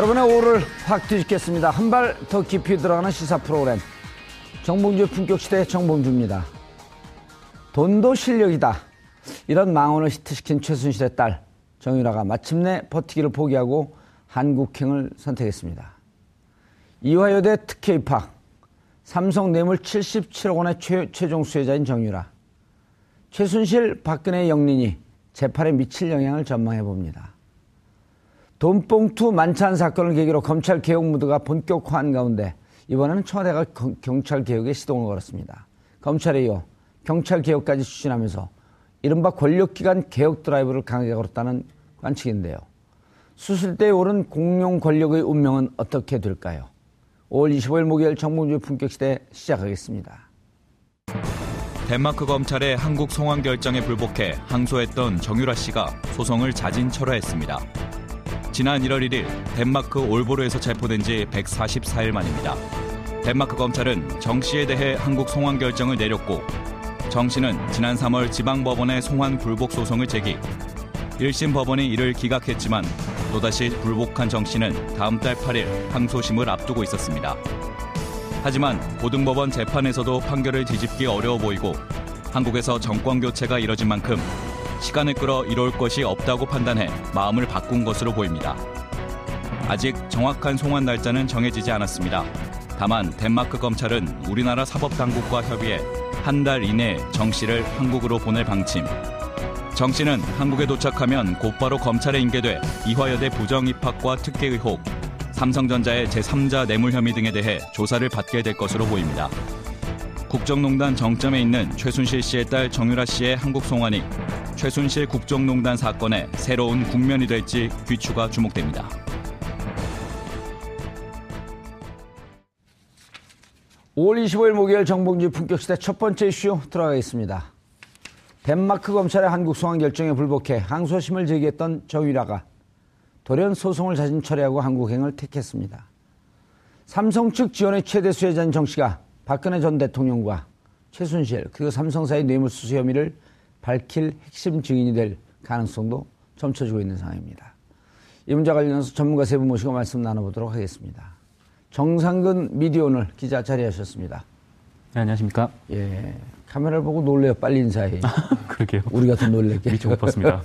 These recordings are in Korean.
여러분의 오를 확 뒤집겠습니다. 한 발 더 깊이 들어가는 시사 프로그램. 정봉주 품격 시대 정봉주입니다. 돈도 실력이다. 이런 망언을 히트시킨 최순실의 딸 정유라가 마침내 버티기를 포기하고 한국행을 선택했습니다. 이화여대 특혜 입학, 삼성 뇌물 77억 원의 최, 최종 수혜자인 정유라. 최순실, 박근혜 영린이 재판에 미칠 영향을 전망해 봅니다. 돈봉투 만찬 사건을 계기로 검찰 개혁 무드가 본격화한 가운데 이번에는 청와대가 경찰 개혁에 시동을 걸었습니다. 검찰에 이어 경찰 개혁까지 추진하면서 이른바 권력기관 개혁 드라이브를 강하게 걸었다는 관측인데요. 수술대에 오른 공룡 권력의 운명은 어떻게 될까요? 5월 25일 목요일 정봉주의 품격시대 시작하겠습니다. 덴마크 검찰의 한국 송환 결정에 불복해 항소했던 정유라 씨가 소송을 자진 철회했습니다. 지난 1월 1일 덴마크 올보르에서 체포된 지 144일 만입니다. 덴마크 검찰은 정 씨에 대해 한국 송환 결정을 내렸고 정 씨는 지난 3월 지방법원에 송환 불복 소송을 제기. 1심 법원이 이를 기각했지만 또다시 불복한 정 씨는 다음 달 8일 항소심을 앞두고 있었습니다. 하지만 고등법원 재판에서도 판결을 뒤집기 어려워 보이고 한국에서 정권 교체가 이뤄진 만큼 시간을 끌어 이뤄올 것이 없다고 판단해 마음을 바꾼 것으로 보입니다. 아직 정확한 송환 날짜는 정해지지 않았습니다. 다만 덴마크 검찰은 우리나라 사법 당국과 협의해 한 달 이내에 정 씨를 한국으로 보낼 방침. 정 씨는 한국에 도착하면 곧바로 검찰에 인계돼 이화여대 부정 입학과 특혜 의혹, 삼성전자의 제3자 뇌물 혐의 등에 대해 조사를 받게 될 것으로 보입니다. 국정농단 정점에 있는 최순실 씨의 딸 정유라 씨의 한국 송환이 최순실 국정농단 사건의 새로운 국면이 될지 귀추가 주목됩니다. (5월 25일) 목요일 정봉주 품격시대 첫 번째 이슈 들어가겠습니다. 덴마크 검찰의 한국 송환 결정에 불복해 항소심을 제기했던 정유라가 돌연 소송을 자진 철회하고 한국행을 택했습니다. 삼성 측 지원의 최대 수혜자인 정 씨가 박근혜 전 대통령과 최순실 그리고 삼성사의 뇌물수수 혐의를 밝힐 핵심 증인이 될 가능성도 점쳐지고 있는 상황입니다. 이 문제 관련해서 전문가 세 분 모시고 말씀 나눠보도록 하겠습니다. 정상근 미디어오늘 기자 자리하셨습니다. 네, 안녕하십니까? 예. 카메라를 보고 놀래요. 빨리 인사해. 그러게요. 우리가 더 놀래게. 미처 못 봤습니다.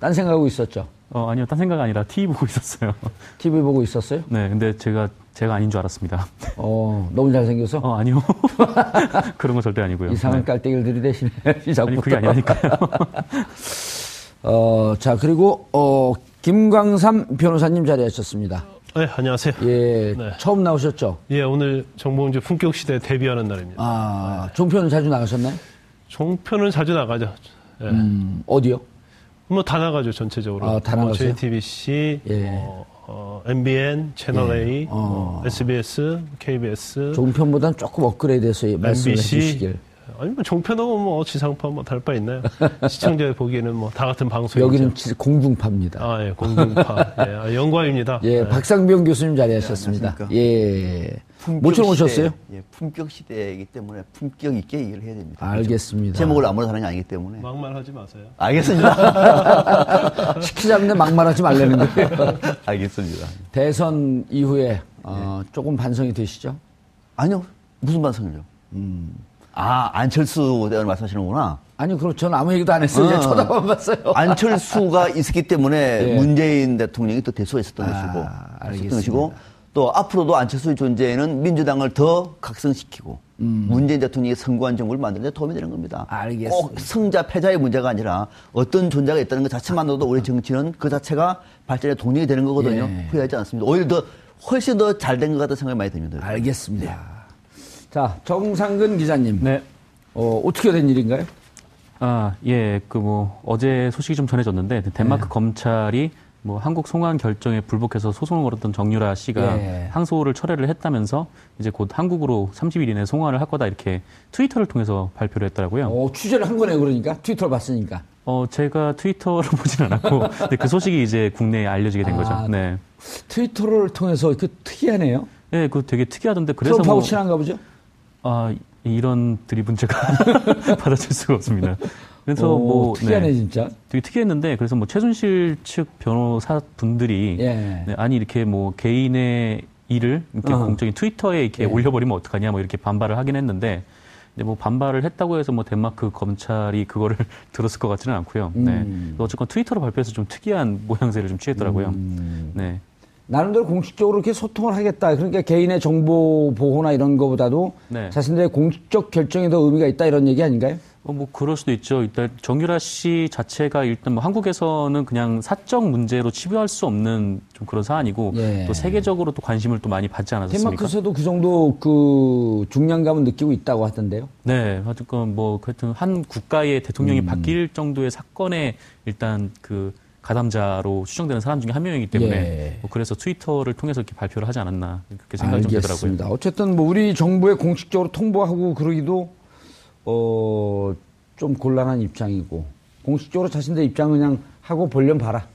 딴 생각하고 있었죠? 어, 아니요. 딴 생각 아니라 TV 보고 있었어요. TV 보고 있었어요? 네, 근데 제가, 제가 아닌 줄 알았습니다. 어, 너무 잘생겨서? 어, 아니요. 그런 건 절대 아니고요. 이상한 네. 깔때기를 들이대시네. 시작부터. 아니, 그게 아니라니까요. 어, 자, 그리고, 어, 김광삼 변호사님 자리하셨습니다. 네, 안녕하세요. 예, 네. 처음 나오셨죠? 예, 오늘 정봉주 품격 시대 데뷔하는 날입니다. 아, 종편은 자주 나가셨나요? 종편은 자주 나가죠. 예. 음, 어디요? 뭐 다 나가죠 전체적으로. 아, 다 나가세요? JTBC, 예. 어, 어, MBN, 채널 예. A, 어. 뭐 SBS, KBS, 종편보다는 조금 업그레이드해서 말씀을 MBC. 해주시길. 아니 뭐 종편하고 뭐 지상파 뭐 다를 바 있나요? 시청자 보기에는 뭐 다 같은 방송이죠. 여기는 지- 공중파입니다. 아, 예, 공중파. 예, 아, 영광입니다. 예, 네. 박상병 교수님 자리하셨습니다. 안녕하십니까. 예. 모처럼 오셨어요? 예, 품격 시대이기 때문에 품격 있게 얘기를 해야 됩니다. 알겠습니다. 제목을 아무나 하는 게 아니기 때문에. 막말하지 마세요. 알겠습니다. 시키자는데 막말하지 말라는 거예요. 알겠습니다. 대선 이후에 어, 조금 반성이 되시죠? 아니요. 무슨 반성이요? 아, 안철수 대원 말씀하시는구나. 아니, 그럼 전 아무 얘기도 안 했어요. 어. 쳐다만 봤어요. 안철수가 있었기 때문에 예. 문재인 대통령이 또 대수가 있었던 아, 것이고, 알겠습니다. 것이고, 또 앞으로도 안철수의 존재는 민주당을 더 각성시키고, 문재인 대통령이 선거한 정부를 만드는 데 도움이 되는 겁니다. 알겠습니다. 꼭 승자 패자의 문제가 아니라 어떤 존재가 있다는 것 자체만으로도 우리 정치는 그 자체가 발전에 동력이 되는 거거든요. 예. 후회하지 않습니다. 오히려 더 훨씬 더 잘 된 것 같다는 생각이 많이 듭니다. 알겠습니다. 자, 정상근 기자님. 네. 어, 어떻게 된 일인가요? 아, 예, 그 뭐 어제 소식이 좀 전해졌는데 덴마크 네. 검찰이 뭐 한국 송환 결정에 불복해서 소송을 걸었던 정유라 씨가 예. 항소를 철회를 했다면서 이제 곧 한국으로 30일 이내 송환을 할 거다 이렇게 트위터를 통해서 발표를 했더라고요. 어, 취재를 한 거네요, 그러니까. 트위터를 봤으니까. 어, 제가 트위터를 보진 않았고 근데 그 소식이 이제 국내에 알려지게 된 아, 거죠. 네. 트위터를 통해서 그 특이하네요. 예, 그거 되게 특이하던데 그래서 트럼프하고 뭐 친한가 보죠? 아, 이런 드립은 제가 받아줄 수가 없습니다. 그래서 오, 뭐 특이하네, 네. 진짜. 되게 특이했는데 그래서 뭐 최순실 측 변호사 분들이 예. 네, 아니 이렇게 뭐 개인의 일을 이렇게 어. 공적인 트위터에 이렇게 예. 올려버리면 어떡하냐 뭐 이렇게 반발을 하긴 했는데 근데 뭐 반발을 했다고 해서 뭐 덴마크 검찰이 그거를 들었을 것 같지는 않고요. 네. 음. 어쨌건 트위터로 발표해서 좀 특이한 모양새를 좀 취했더라고요. 음. 네. 나름대로 공식적으로 이렇게 소통을 하겠다. 그러니까 개인의 정보 보호나 이런 거보다도 네. 자신들의 공식적 결정에 더 의미가 있다 이런 얘기 아닌가요? 어, 뭐 그럴 수도 있죠. 일단 정유라 씨 자체가 일단 뭐 한국에서는 그냥 사적 문제로 치부할 수 없는 좀 그런 사안이고 예. 또 세계적으로 또 관심을 또 많이 받지 않았습니까? 덴마크에서도 그 정도 그 중량감은 느끼고 있다고 하던데요. 네, 하여튼 뭐 하여튼 한 국가의 대통령이 음. 바뀔 정도의 사건에 일단 그 가담자로 추정되는 사람 중에 한 명이기 때문에 예. 뭐 그래서 트위터를 통해서 이렇게 발표를 하지 않았나 그렇게 생각이 좀 되더라고요. 알겠습니다. 어쨌든 뭐 우리 정부에 공식적으로 통보하고 그러기도 어, 좀 곤란한 입장이고 공식적으로 자신들 입장 그냥 하고 보려면 봐라.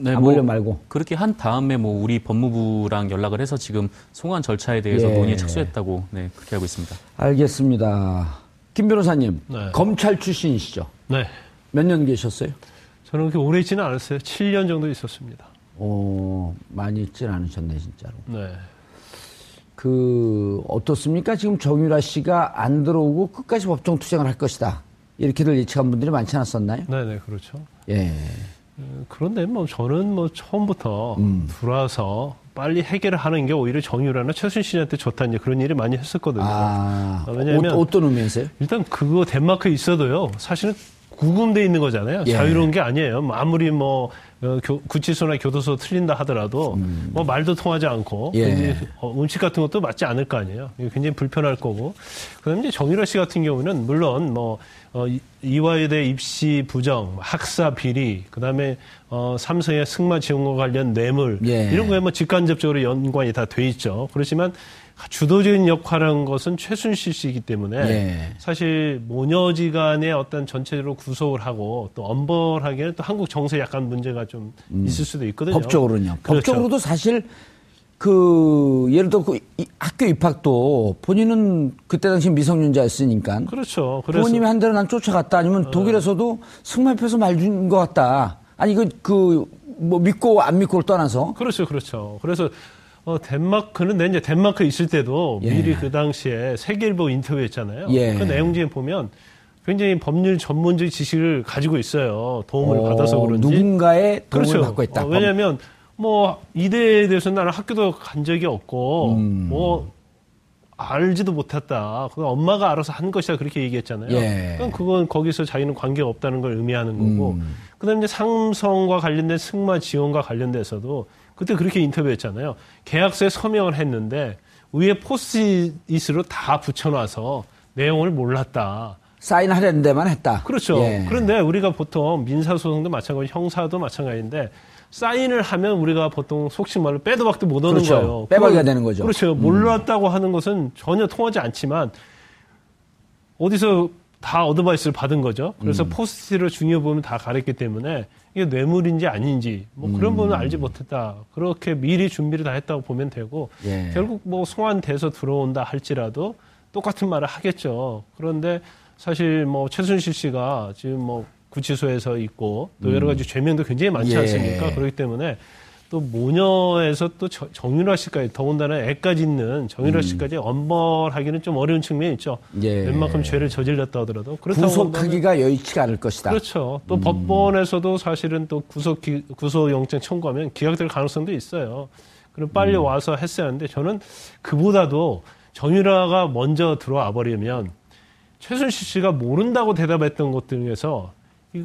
네, 안뭐 보려 말고. 그렇게 한 다음에 뭐 우리 법무부랑 연락을 해서 지금 송환 절차에 대해서 예. 논의에 착수했다고 네, 그렇게 알고 있습니다. 알겠습니다. 김 변호사님, 네. 검찰 출신이시죠? 네. 몇 년 계셨어요? 저는 그렇게 오래 있지는 않았어요. 7년 정도 있었습니다. 어, 많이 있진 않으셨네, 진짜로. 네. 그, 어떻습니까? 지금 정유라 씨가 안 들어오고 끝까지 법정 투쟁을 할 것이다. 이렇게들 예측한 분들이 많지 않았었나요? 네네, 그렇죠. 예. 어, 그런데 뭐 저는 뭐 처음부터 음. 들어와서 빨리 해결을 하는 게 오히려 정유라나 최순실한테 좋다 이제 그런 일을 많이 했었거든요. 아, 아, 왜냐면- 어, 떤 의미에서요? 일단 그거 덴마크에 있어도 사실은 구금돼 있는 거잖아요. 예. 자유로운 게 아니에요. 뭐 아무리 뭐 어, 교- 구치소나 교도소 틀린다 하더라도 뭐 말도 통하지 않고 음. 예. 굉장히, 어, 음식 같은 것도 맞지 않을 거 아니에요. 굉장히 불편할 거고. 그다음에 이제 정유라 씨 같은 경우는 물론 뭐 어, 이- 이화여대 입시 부정, 학사 비리, 그다음에 어, 삼성의 승마 지원과 관련 뇌물 예. 이런 거에 뭐 직간접적으로 연관이 다 돼 있죠. 그렇지만 주도적인 역할을 한 것은 최순실 씨이기 때문에 예. 사실 모녀지간의 어떤 전체적으로 구속을 하고 또 엄벌하기에는 또 한국 정세에 약간 문제가 좀 있을 수도 있거든요. 음. 법적으로는요. 그렇죠. 법적으로도 사실 그 예를 들어 그 이- 학교 입학도 본인은 그때 당시 미성년자였으니까 그렇죠. 그래서 어. 부모님이 한 대로 난 쫓아갔다 아니면 독일에서도 승마표에서 말준 것 같다. 아니 그 그 뭐 믿고 안 믿고를 떠나서 그렇죠, 그렇죠. 그래서 어, 덴마크는 내 이제 덴마크에 있을 때도 예. 미리 그 당시에 세계일보 인터뷰했잖아요. 예. 그 내용 중에 보면 굉장히 법률 전문적 지식을 가지고 있어요. 도움을 어, 받아서 그런지. 누군가의 도움을 그렇죠. 받고 있다. 어, 왜냐하면 뭐 이대에 대해서 나는 학교도 간 적이 없고 음. 뭐 알지도 못했다. 그건 엄마가 알아서 한 것이다 그렇게 얘기했잖아요. 예. 그건 그건 거기서 자기는 관계가 없다는 걸 의미하는 거고. 음. 그 다음에 이제 삼성과 관련된 승마 지원과 관련돼서도 그때 그렇게 인터뷰했잖아요. 계약서에 서명을 했는데 위에 포스트잇으로 다 붙여놔서 내용을 몰랐다. 사인하려는 데만 했다. 그렇죠. 예. 그런데 우리가 보통 민사소송도 마찬가지, 형사도 마찬가지인데 사인을 하면 우리가 보통 속칭 말로 빼도 박도 못 오는 그렇죠. 거예요. 빼박이가 되는 거죠. 음. 그렇죠. 몰랐다고 하는 것은 전혀 통하지 않지만 어디서 다 어드바이스를 받은 거죠. 음. 그래서 포스트를 중요 부분 다 가렸기 때문에 이게 뇌물인지 아닌지 뭐 그런 음. 부분은 알지 못했다. 그렇게 미리 준비를 다 했다고 보면 되고 예. 결국 뭐 송환돼서 들어온다 할지라도 똑같은 말을 하겠죠. 그런데 사실 뭐 최순실 씨가 지금 뭐 구치소에서 있고 또 여러 가지 죄명도 굉장히 많지 음. 예. 않습니까? 그렇기 때문에 또 모녀에서 또 저- 정유라 씨까지 더군다나 애까지 있는 정유라 씨까지 엄벌하기는 좀 어려운 측면이 있죠. 음. 예. 웬만큼 죄를 저질렀다 하더라도 그렇다고 구속하기가 여의치가 않을 것이다. 그렇죠. 또 음. 법원에서도 사실은 또 구속 기, 구속영장 청구하면 기각될 가능성도 있어요. 그럼 빨리 음. 와서 했어야 하는데 저는 그보다도 정유라가 먼저 들어와 버리면 최순실 씨가 모른다고 대답했던 것 중에서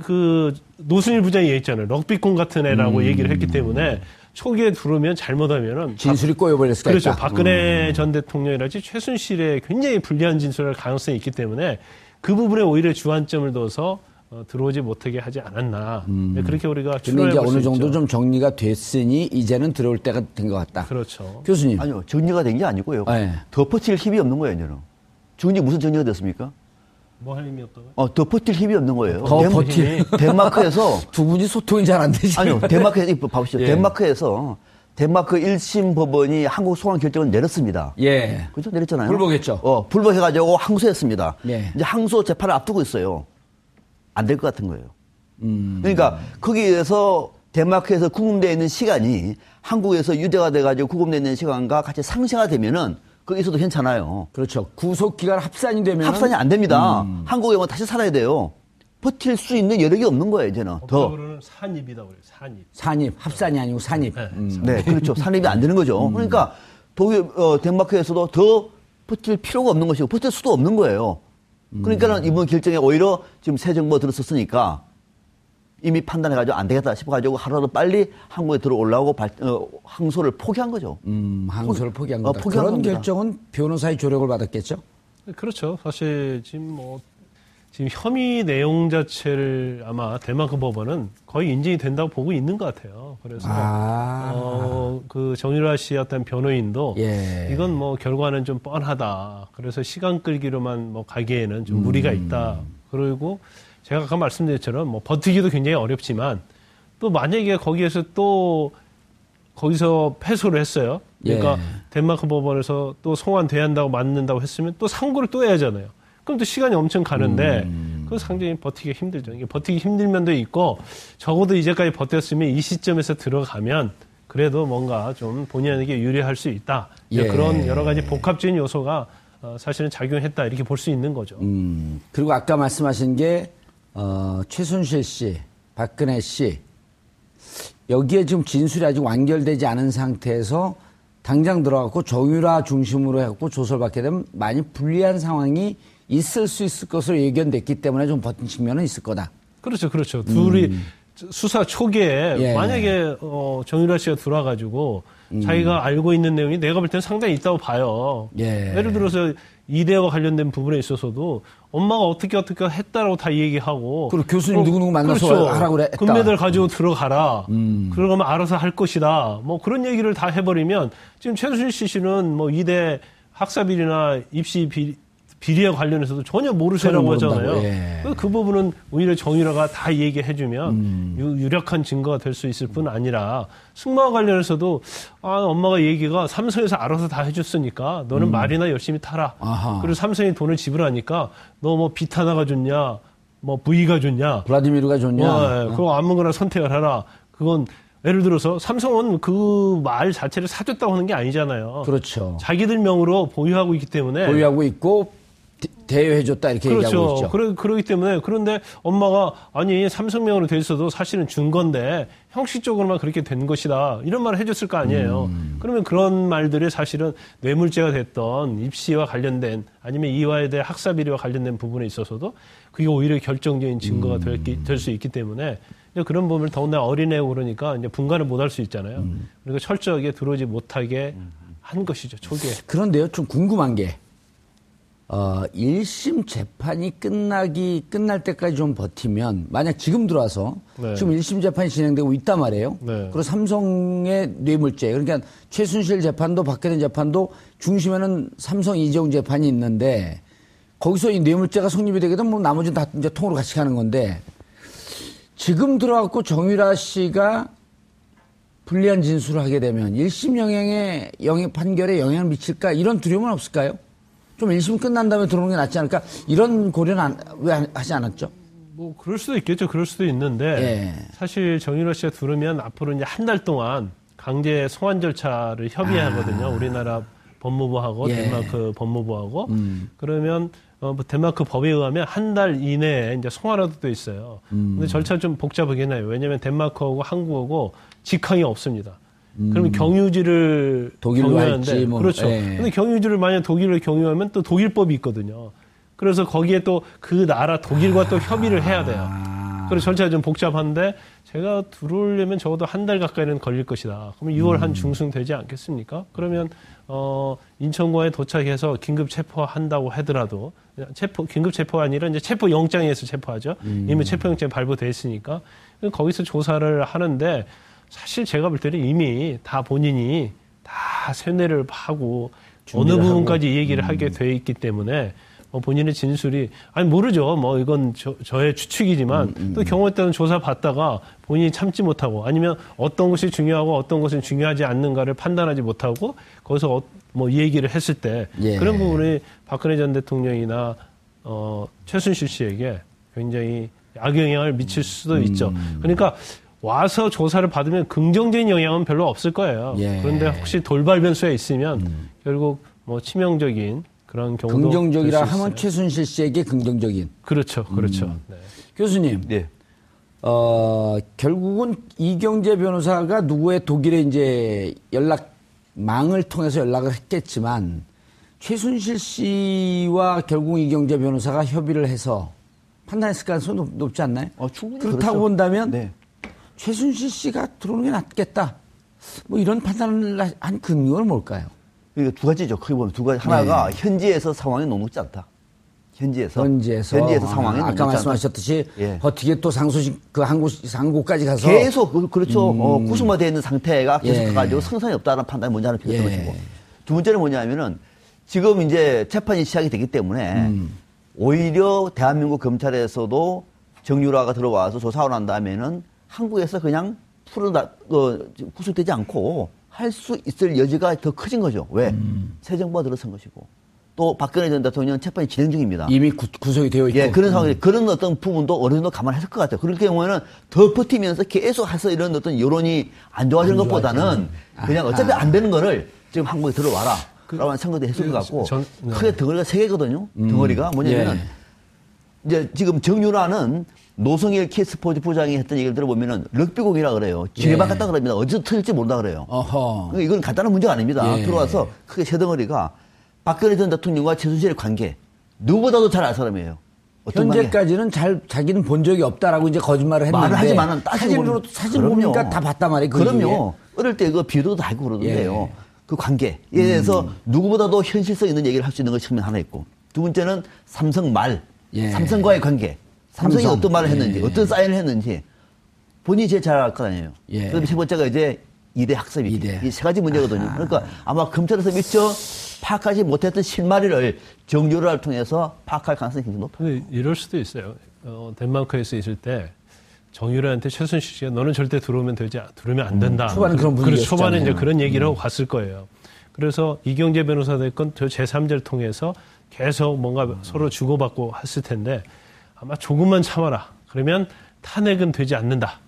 그 노순일 부장이 얘기했잖아요. 럭비콘 같은 애라고 얘기를 했기 때문에 초기에 들어오면 잘못하면은 진술이 꼬여버릴 수가 그렇죠. 있다. 박근혜 전 대통령이랄지 최순실의 굉장히 불리한 진술할 가능성이 있기 때문에 그 부분에 오히려 주안점을 둬서 어, 들어오지 못하게 하지 않았나. 네, 그렇게 우리가 추론해 이제 볼수 어느 정도 있죠. 좀 정리가 됐으니 이제는 들어올 때가 된 것 같다. 그렇죠. 교수님. 아니요, 정리가 된 게 아니고요. 네. 덮어칠 힘이 없는 거예요, 이제는. 정리 무슨 정리가 됐습니까? 뭐할 의미 없다고요? 어, 덮어칠 힘이 없는 거예요. 더 덴- 버틸. 덴마크에서 두 분이 소통이 잘 안 되지. 아니요, 덴마크에서 봐보시죠. 예. 덴마크에서 덴마크 1심 법원이 한국 소환 결정을 내렸습니다. 예. 그죠? 내렸잖아요. 불복했죠. 어, 불복해가지고 항소했습니다. 예. 이제 항소 재판을 앞두고 있어요. 안 될 것 같은 거예요. 음. 그러니까 거기에서 덴마크에서 구금되어 있는 시간이 한국에서 유죄가 돼가지고 구금되어 있는 시간과 같이 상쇄가 되면은 거기서도 괜찮아요. 그렇죠. 구속 기간 합산이 되면 합산이 안 됩니다. 음. 한국에 오면 다시 살아야 돼요. 버틸 수 있는 여력이 없는 거예요, 이제는. 더. 법적으로는 산입이다 그래요. 산입. 산입, 합산이 아니고 산입. 네. 음. 네, 그렇죠. 산입이 안 되는 거죠. 그러니까 독일, 어, 덴마크에서도 더 버틸 필요가 없는 것이고 버틸 수도 없는 거예요. 그러니까는 이번 결정에 오히려 지금 새 정부가 들어섰으니까 이미 판단해가지고 안 되겠다 싶어가지고 하루라도 빨리 한국에 들어올라오고 발, 어, 항소를 포기한 거죠. 음, 항소를 포기한 어, 거다. 포기한 그런 겁니다. 결정은 변호사의 조력을 받았겠죠? 그렇죠. 사실 지금 뭐 지금 혐의 내용 자체를 아마 덴마크 법원은 거의 인정이 된다고 보고 있는 것 같아요. 그래서 아. 어, 그 정유라 씨 어떤 변호인도 예. 이건 뭐 결과는 좀 뻔하다. 그래서 시간 끌기로만 뭐 가기에는 좀 무리가 음. 있다. 그리고 제가 아까 말씀드린 것처럼 뭐 버티기도 굉장히 어렵지만 또 만약에 거기에서 또 거기서 패소를 했어요. 그러니까 예. 덴마크 법원에서 또 송환돼야 한다고 맞는다고 했으면 또 상고를 또 해야 하잖아요. 그럼 또 시간이 엄청 가는데 음. 그건 상당히 버티기 힘들죠. 이게 버티기 힘든 면도 있고 적어도 이제까지 버텼으면 이 시점에서 들어가면 그래도 뭔가 좀 본인에게 유리할 수 있다. 예. 그런 여러 가지 복합적인 요소가 어, 사실은 작용했다 이렇게 볼 수 있는 거죠. 음, 그리고 아까 말씀하신 게, 어, 최순실 씨, 박근혜 씨, 여기에 지금 진술이 아직 완결되지 않은 상태에서 당장 들어갔고 정유라 중심으로 해갖고 조사를 받게 되면 많이 불리한 상황이 있을 수 있을 것으로 예견됐기 때문에 좀 버틴 측면은 있을 거다. 그렇죠, 그렇죠. 둘이 수사 초기에 음. 예. 만약에 어, 정유라 씨가 들어와가지고 음. 자기가 알고 있는 내용이 내가 볼 때는 상당히 있다고 봐요. 예. 예를 들어서 이대와 관련된 부분에 있어서도 엄마가 어떻게 어떻게 했다라고 다 얘기하고 그리고 교수님 누구누구 만나서 그렇죠. 하라고 그래- 했다. 음. 금메달 가지고 들어가라. 그러면 알아서 할 것이다. 뭐 그런 얘기를 다 해버리면 지금 최순실 씨는 뭐 이대 학사 비리나 입시 비리 비리와 관련해서도 전혀 모르세라고 모른다고, 하잖아요. 예. 그그 부분은 오히려 정유라가 다 얘기해주면 음. 유- 유력한 증거가 될 수 있을 뿐 아니라 승마와 관련해서도 아 엄마가 얘기가 삼성에서 알아서 다 해줬으니까 너는 말이나 열심히 타라. 음. 아하. 그리고 삼성이 돈을 지불하니까 너 뭐 비타나가 좋냐, 뭐 V가 좋냐, 블라디미르가 좋냐? 어, 예, 그거 아무거나 선택을 해라. 그건 예를 들어서 삼성은 그 말 자체를 사줬다고 하는 게 아니잖아요. 그렇죠. 자기들 명으로 보유하고 있기 때문에 보유하고 있고 대- 대여해줬다 이렇게 얘기하고 그렇죠. 있죠. 그러, 그러기 때문에 그런데 엄마가 아니 삼성명으로 돼 있어도 사실은 준 건데 형식적으로만 그렇게 된 것이다 이런 말을 해줬을 거 아니에요. 음. 그러면 그런 말들이 사실은 뇌물죄가 됐던 입시와 관련된 아니면 이화에 대해 학사 비리와 관련된 부분에 있어서도 그게 오히려 결정적인 증거가 음. 될수 있기 때문에 이제 그런 부분을 더군다나 어린애고 그러니까 이제 분간을 못 할 수 있잖아요. 음. 그리고 철저하게 들어오지 못하게 한 것이죠 초기에. 그런데요, 좀 궁금한 게, 어, 1심 재판이 끝나기, 끝날 때까지 좀 버티면, 만약 지금 들어와서, 네. 지금 1심 재판이 진행되고 있단 말이에요. 네. 그리고 삼성의 뇌물죄, 그러니까 최순실 재판도 박근혜 재판도 중심에는 삼성 이재용 재판이 있는데, 거기서 이 뇌물죄가 성립이 되게 되면 뭐 나머지는 다 이제 통으로 같이 가는 건데, 지금 들어왔고 정유라 씨가 불리한 진술을 하게 되면 1심 영향에 영향 판결에 영향을 미칠까 이런 두려움은 없을까요? 좀 1심 끝난 다음에 들어오는 게 낫지 않을까? 이런 고려는 안- 왜 안- 하지 않았죠? 뭐 그럴 수도 있겠죠. 그럴 수도 있는데 예. 사실 정유라 씨가 들으면 앞으로 이제 한 달 동안 강제 송환 절차를 협의하거든요. 우리나라 법무부하고 아. 예. 덴마크 법무부하고 음. 그러면 어, 뭐 덴마크 법에 의하면 한 달 이내에 이제 송환하도 돼 있어요. 음. 근데 절차 좀 복잡하긴 해요. 왜냐하면 덴마크하고 한국하고 직항이 없습니다. 그러면 경유지를 독일로 경유하는데 할지 뭐, 그렇죠. 예. 근데 경유지를 만약 독일을 경유하면 또 독일법이 있거든요. 그래서 거기에 또 그 나라 독일과 또 협의를 해야 돼요. 그래서 절차가 좀 복잡한데 제가 들어오려면 적어도 한 달 가까이는 걸릴 것이다. 그러면 6월 한 중순 되지 않겠습니까? 그러면 어 인천공항에 도착해서 긴급 체포한다고 하더라도 체포 긴급 체포가 아니라 이제 체포 영장에서 체포하죠. 이미 체포 영장 발부돼 있으니까 거기서 조사를 하는데 사실 제가 볼 때는 이미 다 본인이 다 세뇌를 하고 어느 부분까지 이 얘기를 하게 돼 있기 때문에 뭐 본인의 진술이 아니 모르죠. 뭐 이건 저, 저의 추측이지만 또 경우에 따른 조사 받다가 본인이 참지 못하고 아니면 어떤 것이 중요하고 어떤 것은 중요하지 않는가를 판단하지 못하고 거기서 어, 뭐이 얘기를 했을 때 예. 그런 부분이 박근혜 전 대통령이나 어, 최순실 씨에게 굉장히 악영향을 미칠 수도 있죠. 그러니까 와서 조사를 받으면 긍정적인 영향은 별로 없을 거예요. 예. 그런데 혹시 돌발 변수가 있으면 결국 뭐 치명적인 그런 경우도 긍정적이라 하면. 최순실 씨에게 긍정적인. 그렇죠, 그렇죠. 네. 교수님, 네. 어, 결국은 이경재 변호사가 누구의 독일에 이제 연락망을 통해서 연락을 했겠지만 최순실 씨와 결국 이경재 변호사가 협의를 해서 판단했을 가능성이 높, 높지 않나요? 어, 충분히 그렇다고 그렇죠. 본다면 네. 최순실 씨가 들어오는 게 낫겠다. 뭐 이런 판단을 한 근거는 뭘까요? 그러니까 두 가지죠. 크게 보면 두 가지. 하나가 현지에서 상황이 녹록지 않다. 현지에서. 현지에서, 현지에서 상황이 아, 않다. 말씀하셨듯이 예. 어떻게 또 상소식 그 항구 상고까지 가서 계속 그- 그렇죠. 어, 구속화되어 있는 상태가 계속 예. 가지고 성선이 없다는 판단이 먼저 하는 필요가 예. 것이고 두 번째는 뭐냐면은 지금 이제 재판이 시작이 되기 때문에 음. 오히려 대한민국 검찰에서도 정유라가 들어와서 조사하고 난 다음에는 한국에서 그냥 풀어다 어, 구속되지 않고 할 수 있을 여지가 더 커진 거죠. 왜? 음. 새 정부가 들어선 것이고 또 박근혜 전 대통령 재판이 진행 중입니다. 이미 구, 구속이 되어 있고 예, 그런 상황이 그런 어떤 부분도 어느 정도 감안했을 것 같아요. 그럴 경우에는 더 버티면서 계속 해서 이런 어떤 여론이 안 좋아지는 안 것보다는. 그냥 어차피 아하. 안 되는 거를 지금 한국에 들어와라. 라고 하는 생각도 했을 것 같고 전- 네. 크게 덩어리가 세 개거든요. 덩어리가 뭐냐면은 예. 이제 지금 정유라는 노성일 키스포츠 부장이 했던 얘기를 들어보면은 럭비공이라 그래요. 지뢰받았다 그럽니다. 어디서 터질지 모른다 그래요. 어허. 그러니까 이건 간단한 문제가 아닙니다. 예. 들어와서 크게 세 덩어리가 박근혜 전 대통령과 최순실의 관계 누구보다도 잘 알 사람이에요. 현재까지는 잘 자기는 본 적이 없다라고 이제 거짓말을 했는데 말을 하지만은 사진으로 사진 그럼요. 보니까 다 봤단 말이에요. 그 그럼요. 이후에. 어릴 때 그 비도도 다 알고 그러던데요. 예. 음. 그 관계에 대해서 누구보다도 현실성 있는 얘기를 할 수 있는 것이 측면 하나 있고 두 번째는 삼성 말, 예. 삼성과의 관계, 삼성이 삼성. 어떤 말을 했는지, 예. 어떤 사인을 했는지 본인이 제일 잘 알 거 아니에요. 예. 그다음에 세 번째가 이제 이대 학습이. 이 세 가지 문제거든요. 그러니까 아마 검찰에서 미처 파악하지 못했던 실마리를 정유를 통해서 파악할 가능성이 굉장히 높아요. 이럴 수도 있어요. 어, 덴마크에서 있을 때 정유라한테 최순실 씨가 너는 절대 들어오면 되지 않- 들어오면 안 된다. 음, 초반에 그런 그래서 분위기였잖아요. 초반에 이제 그런 얘기를 음. 하고 갔을 거예요. 그래서 이경재 변호사 됐건 저 제3자를 통해서 계속 뭔가 서로 주고받고 했을 텐데 아마 조금만 참아라. 그러면 탄핵은 되지 않는다.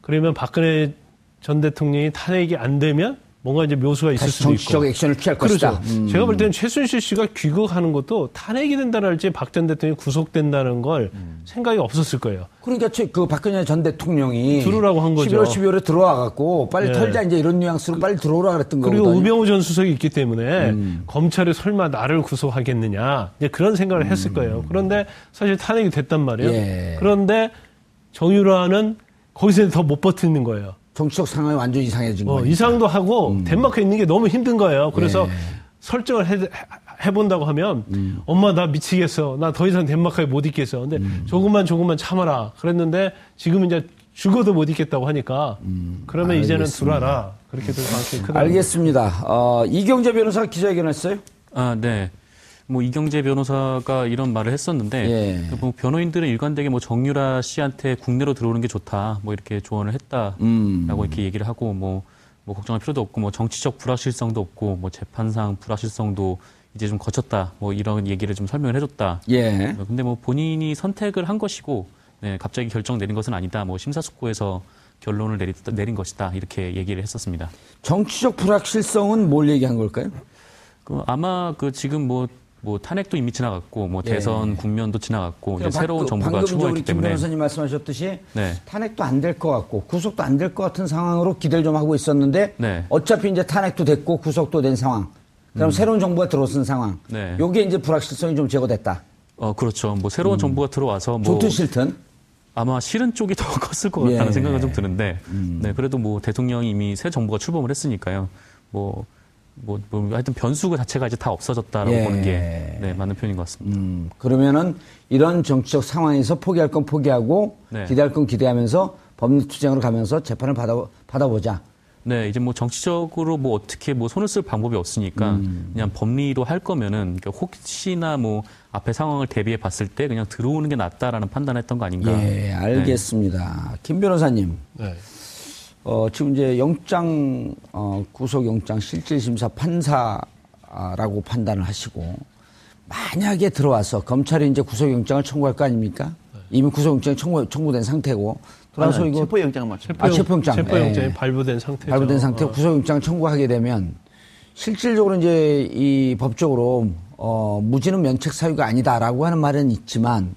그러면 박근혜 전 대통령이 탄핵이 안 되면 뭔가 이제 묘수가 있을 수도 있고. 정치적 액션을 취할 그렇죠. 것이다. 음. 제가 볼 때는 최순실 씨가 귀국하는 것도 탄핵이 된다는 할지 박 전 대통령이 구속된다는 걸 음. 생각이 없었을 거예요. 그러니까 최- 그 박근혜 전 대통령이 들어오라고 한 거죠. 11월 12월에 들어와 갖고 빨리 네. 털자 이제 이런 뉘앙스로 빨리 들어오라 그랬던 그리고 거거든요. 우병우 전 수석이 있기 때문에 음. 검찰이 설마 나를 구속하겠느냐 이제 그런 생각을 했을 거예요. 그런데 사실 탄핵이 됐단 말이에요. 음. 예. 그런데 정유라는 거기서 더 못 버티는 거예요. 정치적 상황이 완전 이상해진 어, 거예요. 이상도 하고 덴마크에 있는 게 너무 힘든 거예요. 그래서 음. 예. 설정을 해, 해본다고 하면 음. 엄마 나 미치겠어. 나 더 이상 덴마크에 못 있겠어. 근데 음. 조금만 조금만 참아라. 그랬는데 지금 이제 죽어도 못 있겠다고 하니까 그러면 이제는 음. 알겠습니다. 들어와라. 그렇게 될 가능성이 크다. 알겠습니다. 어, 이경재 변호사가 기자회견 했어요? 아, 네. 뭐 이경재 변호사가 이런 말을 했었는데 예. 뭐 변호인들은 일관되게 뭐 정유라 씨한테 국내로 들어오는 게 좋다 뭐 이렇게 조언을 했다라고 음. 이렇게 얘기를 하고 뭐, 뭐 걱정할 필요도 없고 뭐 정치적 불확실성도 없고 뭐 재판상 불확실성도 이제 좀 거쳤다 뭐 이런 얘기를 좀 설명을 해줬다. 예. 근데 뭐 본인이 선택을 한 것이고 네, 갑자기 결정 내린 것은 아니다. 뭐 심사숙고해서 결론을 내리, 내린 것이다 이렇게 얘기를 했었습니다. 정치적 불확실성은 뭘 얘기한 걸까요? 그 아마 그 지금 뭐 뭐 탄핵도 이미 지나갔고 뭐 예. 대선 국면도 지나갔고 이제 새로운 방- 정부가 출범했기 김 때문에 변호사님 말씀하셨듯이 네. 탄핵도 안 될 것 같고 구속도 안 될 것 같은 상황으로 기대를 좀 하고 있었는데 네. 어차피 이제 탄핵도 됐고 구속도 된 상황. 그럼 새로운 정부가 들어선 상황. 음. 네. 요게 이제 불확실성이 좀 제거됐다. 어 그렇죠. 뭐 새로운 정부가 들어와서 뭐 좋든 싫든. 아마 싫은 쪽이 더 컸을 것 같다는 예. 생각은 좀 드는데, 네, 그래도 뭐 대통령이 이미 새 정부가 출범을 했으니까요. 뭐, 뭐, 뭐 하여튼 변수 자체가 이제 다 없어졌다라고 예. 보는 게 네, 맞는 표현인 것 같습니다. 음, 그러면은 이런 정치적 상황에서 포기할 건 포기하고 네. 기대할 건 기대하면서 법리투쟁으로 가면서 재판을 받아, 받아보자. 네, 이제 뭐 정치적으로 뭐 어떻게 뭐 손을 쓸 방법이 없으니까 음. 그냥 법리로 할 거면은 그러니까 혹시나 뭐 앞에 상황을 대비해 봤을 때 그냥 들어오는 게 낫다라는 판단했던 거 아닌가. 예, 알겠습니다. 김 변호사님. 네. 어, 지금 이제 영장, 어, 구속영장 실질심사 판사라고 판단을 하시고, 만약에 들어와서 검찰이 이제 구속영장을 청구할 거 아닙니까? 이미 구속영장이 청구, 청구된 상태고, 들어와서 아니, 이거 체포영장 맞죠. 아, 체포영장. 체포영장이 예. 발부된 상태죠. 발부된 상태 어. 구속영장을 청구하게 되면, 실질적으로 이제 이 법적으로, 어, 무지는 면책 사유가 아니다라고 하는 말은 있지만,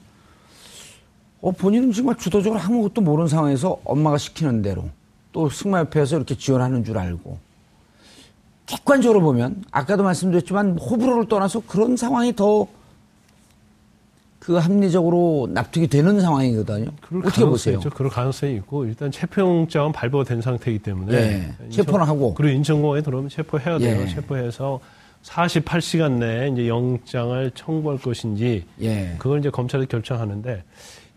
어, 본인은 정말 주도적으로 아무것도 모르는 상황에서 엄마가 시키는 대로 또 승마협회에서 이렇게 지원하는 줄 알고 객관적으로 보면 아까도 말씀드렸지만 호불호를 떠나서 그런 상황이 더 그 합리적으로 납득이 되는 상황이거든요. 어떻게 보세요? 있죠. 그럴 가능성이 있고 일단 체포영장은 발부된 상태이기 때문에 예, 체포는 하고. 그리고 인천공항에 들어오면 체포해야 돼요. 예. 체포해서 48시간 내에 이제 영장을 청구할 것인지 예. 그걸 이제 검찰이 결정하는데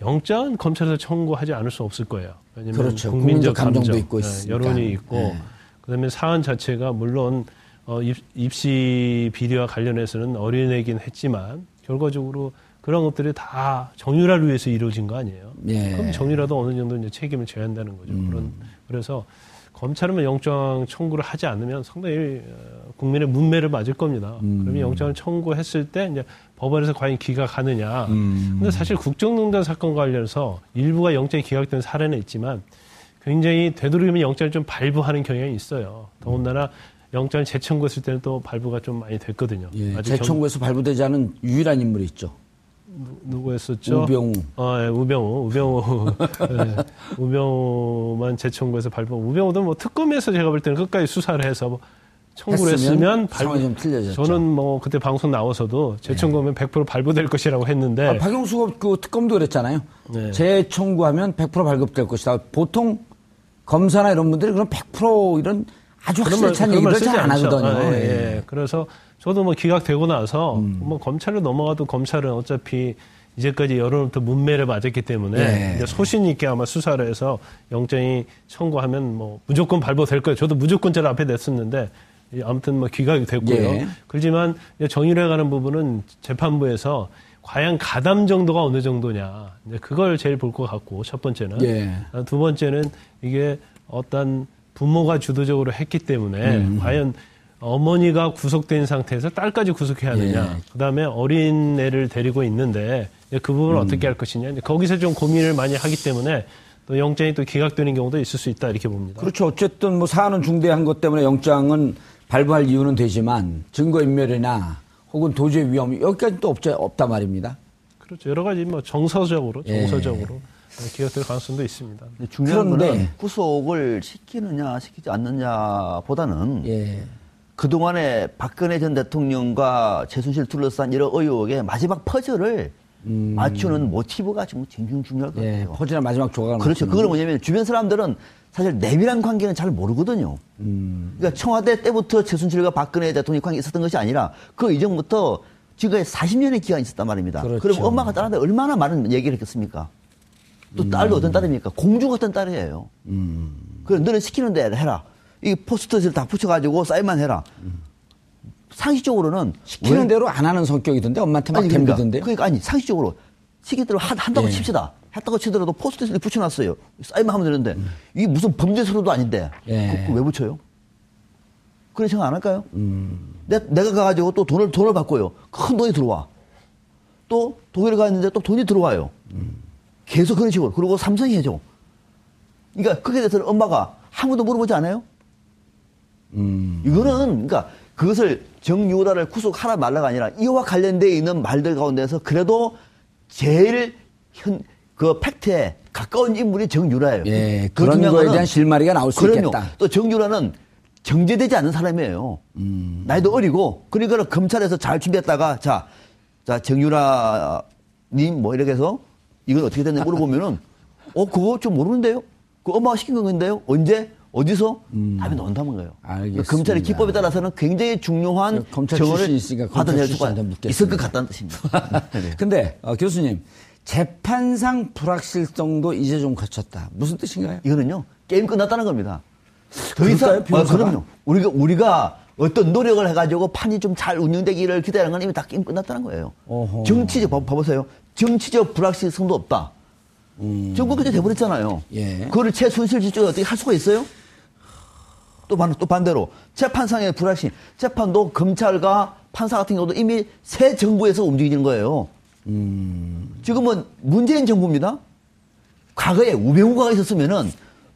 영장은 검찰에서 청구하지 않을 수 없을 거예요. 왜냐하면 그렇죠. 국민적 국민적 감정도 감정, 있고 예, 있으니까. 여론이 있고 예. 그다음에 사안 자체가 물론 어, 입, 입시 비리와 관련해서는 어린애긴 했지만 결과적으로 그런 것들이 다 정유라를 위해서 이루어진 거 아니에요. 예. 그럼 정유라도 어느 정도 이제 책임을 져야 한다는 거죠. 음. 그런 그래서 검찰은 영장 청구를 하지 않으면 상당히 어, 국민의 문매를 맞을 겁니다. 음. 그러면 영장을 청구했을 때 이제 법원에서 과연 기각하느냐. 음. 근데 사실 국정농단 사건과 관련해서 일부가 영장이 기각된 사례는 있지만 굉장히 되도록이면 영장을 좀 발부하는 경향이 있어요. 더군다나 영장을 재청구했을 때는 또 발부가 좀 많이 됐거든요. 예, 재청구에서 발부되지 않은 유일한 인물이 있죠. 경- 누구였었죠? 우병우. 어, 예, 우병우, 우병우, 예, 우병우만 재청구해서 발부. 우병우도 뭐 특검에서 제가 볼 때는 끝까지 수사를 해서 뭐 청구를 했으면 했으면 상황이 좀 틀려졌죠. 저는 뭐 그때 방송 나와서도 재청구하면 100% 발부될 것이라고 했는데 아, 박용수가 그 특검도 그랬잖아요. 네. 재청구하면 100% 발급될 것이다. 보통 검사나 이런 분들이 그럼 100% 이런 아주 말 얘기를 잘 안. 하거든요. 아, 예, 예. 예. 그래서 저도 뭐 기각되고 나서 음. 뭐 검찰로 넘어가도 검찰은 어차피 이제까지 여론부터 문매를 맞았기 때문에 예. 소신 있게 아마 수사를 해서 영장이 청구하면 뭐 무조건 발부될 거예요. 저도 무조건자를 앞에 냈었는데 이 아무튼 뭐 기각이 됐고요. 예. 그렇지만 정의를 가는 부분은 재판부에서 과연 가담 정도가 어느 정도냐 그걸 제일 볼 것 같고 첫 번째는 예. 아, 두 번째는 이게 어떤 부모가 주도적으로 했기 때문에 음. 과연 어머니가 구속된 상태에서 딸까지 구속해야 하느냐. 예. 그다음에 어린 애를 데리고 있는데 그 부분을 음. 어떻게 할 것이냐. 거기서 좀 고민을 많이 하기 때문에 또 영장이 또 기각되는 경우도 있을 수 있다 이렇게 봅니다. 그렇죠. 어쨌든 뭐 사안은 중대한 것 때문에 영장은 발부할 이유는 되지만 증거 인멸이나 혹은 도주의 위험 여기까지 또 없자, 없단 말입니다. 그렇죠. 여러 가지 뭐 정서적으로 예. 정서적으로 기각될 가능성도 있습니다. 중요한 그런데- 구속을 시키느냐 시키지 않느냐보다는 예. 그동안에 박근혜 전 대통령과 최순실 둘러싼 이런 의혹의 마지막 퍼즐을 맞추는 모티브가 지금 굉장히 중요할 것 음. 예. 같아요. 퍼즐의 마지막 조각을 그렇죠. 그거는 뭐냐면 주변 사람들은 사실 내밀한 관계는 잘 모르거든요. 음. 그러니까 청와대 때부터 최순실과 박근혜 대통령 관계 있었던 것이 아니라 그 이전부터 지금까지 40년의 기간이 있었단 말입니다. 그렇죠. 그럼 엄마가 딸한테 얼마나 많은 얘기를 했겠습니까? 또 딸도 어떤 딸입니까? 공주 같은 딸이에요. 음. 그래, 너는 시키는 대로 해라. 이 포스트잇을 다 붙여가지고 사인만 해라. 상식적으로는 시키는 왜- 대로 안 하는 성격이던데 엄마한테 막 아니, 그러니까, 덤비던데요. 그러니까 아니 상식적으로 시기대로 한, 한다고 예. 칩시다. 했다고 치더라도 포스트잇을 붙여놨어요. 사인만 하면 되는데 이게 무슨 범죄 서류도 아닌데 음. 예. 그거 왜 붙여요? 그런 생각 안 할까요? 음. 내, 내가 가가지고 또 돈을 돈을 받고요. 큰 돈이 들어와. 또 독일에 가 있는데 또 돈이 들어와요. 계속 그런 식으로. 그리고 삼성이 해줘. 그러니까 그게 대해서는 엄마가 한 번도 물어보지 않아요? 음. 이거는 그러니까 그것을 정유라를 구속하라 말라가 아니라 이와 관련되어 있는 말들 가운데서 그래도 제일 현, 그 팩트에 가까운 인물이 정유라예요. 예, 그 그런 중요한 거에 대한 실마리가 나올 수 그럼요. 있겠다. 또 정유라는 정제되지 않은 사람이에요. 음. 나이도 어리고 그러니까 검찰에서 잘 준비했다가 자, 자 정유라 님 뭐 이렇게 해서 이건 어떻게 됐냐 물어보면은 어 그거 좀 모르는데요. 그 엄마가 시킨 건데요. 언제 어디서 답이 나온다는 거예요. 음. 알겠습니다. 검찰의 기법에 따라서는 굉장히 중요한 검찰 수가 출신한테 묻겠습니다. 있을 것 같다는 뜻입니다. 네. 근데 어, 교수님 재판상 불확실성도 이제 좀 거쳤다. 무슨 뜻인가요? 이거는요 게임 끝났다는 겁니다. 더 이상 아? 그럼요. 우리가 우리가 어떤 노력을 해가지고 판이 좀 잘 운영되기를 기대하는 건 이미 다 게임 끝났다는 거예요. 어허. 정치적 봐- 봐보세요. 정치적 불확실성도 없다. 정부 그렇게 돼버렸잖아요. 음. 예. 그거를 최순실 지쪽에 어떻게 할 수가 있어요? 또, 반, 또 반대로 재판상의 불확실. 재판도 검찰과 판사 같은 경우도 이미 새 정부에서 움직이는 거예요. 음. 지금은 문재인 정부입니다. 과거에 우병우가 있었으면은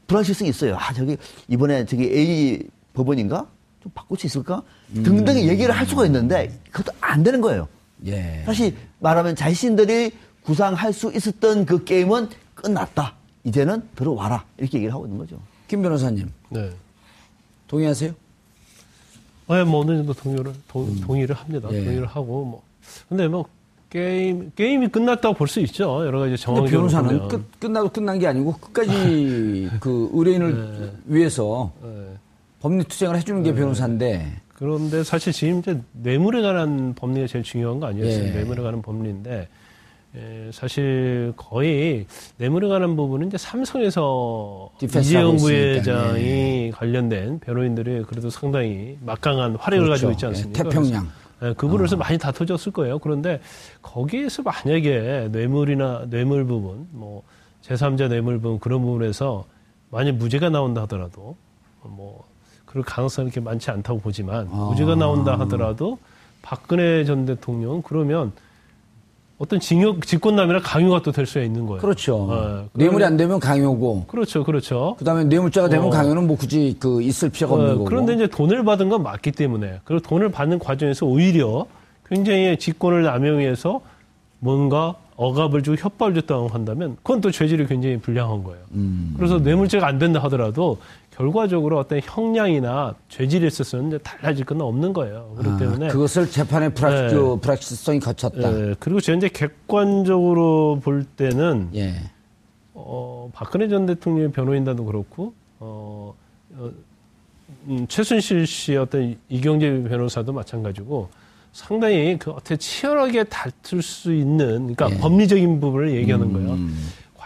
불확실성이 있어요. 아, 저기, 이번에 저기 A 법원인가? 좀 바꿀 수 있을까? 등등의 얘기를 할 수가 있는데, 그것도 안 되는 거예요. 예. 다시 말하면 자신들이 구상할 수 있었던 그 게임은 끝났다. 이제는 들어와라. 이렇게 얘기를 하고 있는 거죠. 김 변호사님 네. 동의하세요? 네, 뭐 어느 정도 동의를 동, 동의를 합니다. 예. 동의를 하고 뭐 근데 뭐 게임 게임이 끝났다고 볼 수 있죠. 여러 가지 근데 정황 변호사는 끝, 끝나도 끝난 게 아니고 끝까지 그 의뢰인을 위해서 네. 법리 투쟁을 해주는 게 변호사인데 그런데 사실 지금 이제 뇌물에 관한 법리가 제일 중요한 거 아니었어요. 예. 뇌물에 관한 법리인데 에, 사실 거의 뇌물에 관한 부분은 이제 삼성에서 이재용 부회장이 예. 관련된 변호인들이 그래도 상당히 막강한 활약을 그렇죠. 가지고 있지 않습니까? 예, 태평양. 예, 그 부분에서 많이 다퉈졌을 거예요. 그런데 거기에서 만약에 뇌물이나 뇌물 부분, 뭐 제3자 뇌물 부분 그런 부분에서 만약 무죄가 나온다 하더라도 뭐 그럴 가능성이 이렇게 많지 않다고 보지만 아. 무죄가 나온다 하더라도 박근혜 전 대통령 그러면 어떤 징역 직권남이나 강요가 또 될 수가 있는 거예요. 그렇죠. 예, 뇌물이 안 되면 강요고 그렇죠, 그렇죠. 그 다음에 뇌물자가 되면 어. 강요는 뭐 굳이 그 있을 필요가 없는 어, 거고. 그런데 이제 돈을 받은 건 맞기 때문에 그리고 돈을 받는 과정에서 오히려 굉장히 직권을 남용해서 뭔가 억압을 주고 협박을 줬다고 한다면 그건 또 죄질이 굉장히 불량한 거예요. 음. 그래서 뇌물죄가 안 된다 하더라도 결과적으로 어떤 형량이나 죄질에 있어서는 달라질 건 없는 거예요. 그렇기 아, 때문에 그것을 재판의 불확, 네. 그 불확실성이 거쳤다. 예, 그리고 이제 객관적으로 볼 때는 예. 어, 박근혜 전 대통령의 변호인단도 그렇고, 어, 어, 음, 최순실 씨의 어떤 이경재 변호사도 마찬가지고 상당히 그 어떻게 치열하게 다툴 수 있는, 그러니까 예. 법리적인 부분을 얘기하는 거예요.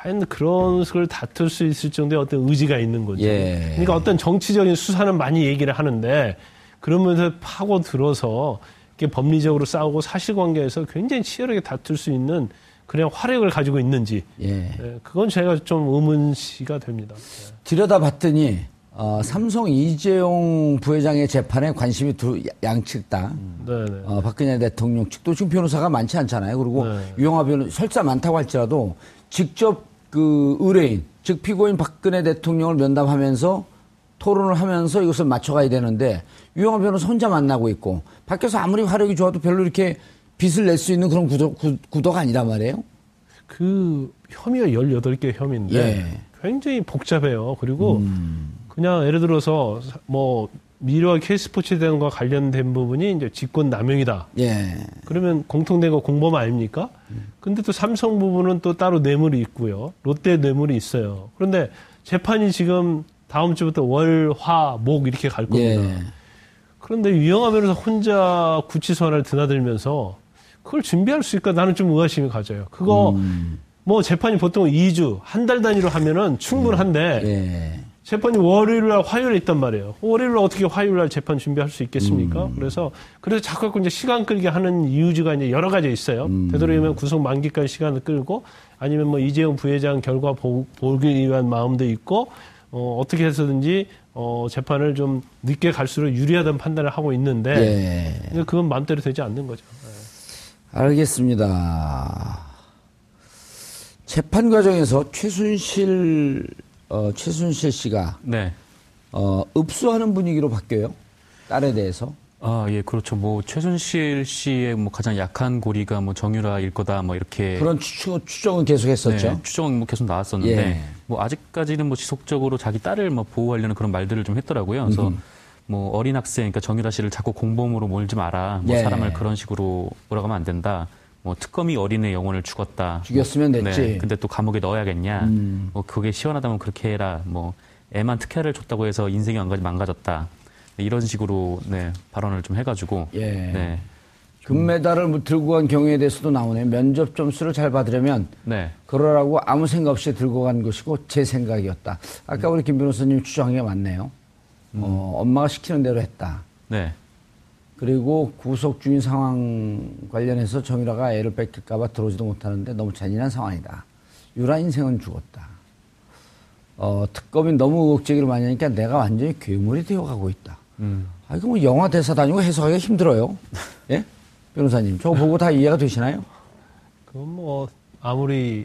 음. 과연 그런 걸 다툴 수 있을 정도의 어떤 의지가 있는 거죠. 예. 그러니까 어떤 정치적인 수사는 많이 얘기를 하는데 그러면서 파고 들어서 이렇게 법리적으로 싸우고 사실관계에서 굉장히 치열하게 다툴 수 있는 그냥 화력을 가지고 있는지 예. 예, 그건 제가 좀 의문시가 됩니다. 예. 들여다봤더니 어, 삼성 이재용 부회장의 재판에 관심이 두 양측 다 네, 네. 어, 박근혜 대통령 측도 지금 변호사가 많지 않잖아요. 그리고 네. 유영하 변호 설사 많다고 할지라도 직접 그 의뢰인 즉 피고인 박근혜 대통령을 면담하면서 토론을 하면서 이것을 맞춰가야 되는데 유영하 변호사 혼자 만나고 있고 밖에서 아무리 화력이 좋아도 별로 이렇게 빚을 낼 수 있는 그런 구도, 구, 구도가 아니란 말이에요. 그 혐의가 18개 혐의인데 예. 음. 굉장히 복잡해요. 그리고 그냥 예를 들어서 뭐 미래와 K스포츠 대응과 관련된 부분이 이제 직권 남용이다. 예. 그러면 공통된 거 공범 아닙니까? 근데 또 삼성 부분은 또 따로 뇌물이 있고요. 롯데 뇌물이 있어요. 그런데 재판이 지금 다음 주부터 월, 화, 목 이렇게 갈 겁니다. 예. 그런데 유영하 변호사 혼자 구치소 하나를 드나들면서 그걸 준비할 수 있을까 나는 좀 의아심이 가져요. 그거 음. 뭐 재판이 보통 2주, 한 달 단위로 하면은 충분한데 예. 재판이 월요일 날 화요일에 있단 말이에요. 월요일 날 어떻게 화요일 날 재판 준비할 수 있겠습니까? 그래서 그래서 자꾸 이제 시간 끌게 하는 이유가 이제 여러 가지 있어요. 되도록이면 구속 만기까지 시간을 끌고 아니면 뭐 이재용 부회장 결과 보, 보기 위한 마음도 있고 어, 어떻게 해서든지 어, 재판을 좀 늦게 갈수록 유리하다는 판단을 하고 있는데 예. 그건 마음대로 되지 않는 거죠. 알겠습니다. 재판 과정에서 최순실 어, 최순실 씨가 네. 어, 읍수하는 분위기로 바뀌어요. 딸에 대해서. 아, 예, 그렇죠. 뭐 최순실 씨의 뭐 가장 약한 고리가 뭐 정유라일 거다, 뭐 이렇게 그런 추, 추정은 계속 했었죠. 네, 추정은 뭐 계속 나왔었는데 예. 뭐 아직까지는 뭐 지속적으로 자기 딸을 뭐 보호하려는 그런 말들을 좀 했더라고요. 그래서 뭐 어린 학생, 그러니까 정유라 씨를 자꾸 공범으로 몰지 마라. 뭐 예. 사람을 그런 식으로 몰아가면 안 된다. 뭐 특검이 어린애 영혼을 죽었다. 죽였으면 됐지. 네, 근데 또 감옥에 넣어야겠냐. 음. 뭐 그게 시원하다면 그렇게 해라. 뭐 애만 특혜를 줬다고 해서 인생이 망가졌다. 네, 이런 식으로 네, 발언을 좀 해가지고 예. 네, 금메달을 들고 간 경우에 대해서도 나오네. 면접 점수를 잘 받으려면 네, 그러라고 아무 생각 없이 들고 간 것이고 제 생각이었다. 아까 우리 김 변호사님 추정한 게 맞네요. 어, 엄마가 시키는 대로 했다. 네, 그리고 구속 중인 상황 관련해서 정유라가 애를 뺏길까봐 들어오지도 못하는데 너무 잔인한 상황이다. 유라 인생은 죽었다. 어, 특검이 너무 의혹제기를 많이 하니까 내가 완전히 괴물이 되어가고 있다. 음, 아, 이거 뭐 영화 대사 다니고 해석하기가 힘들어요. 예? 변호사님, 저거 보고 다 이해가 되시나요? 그건 뭐 아무리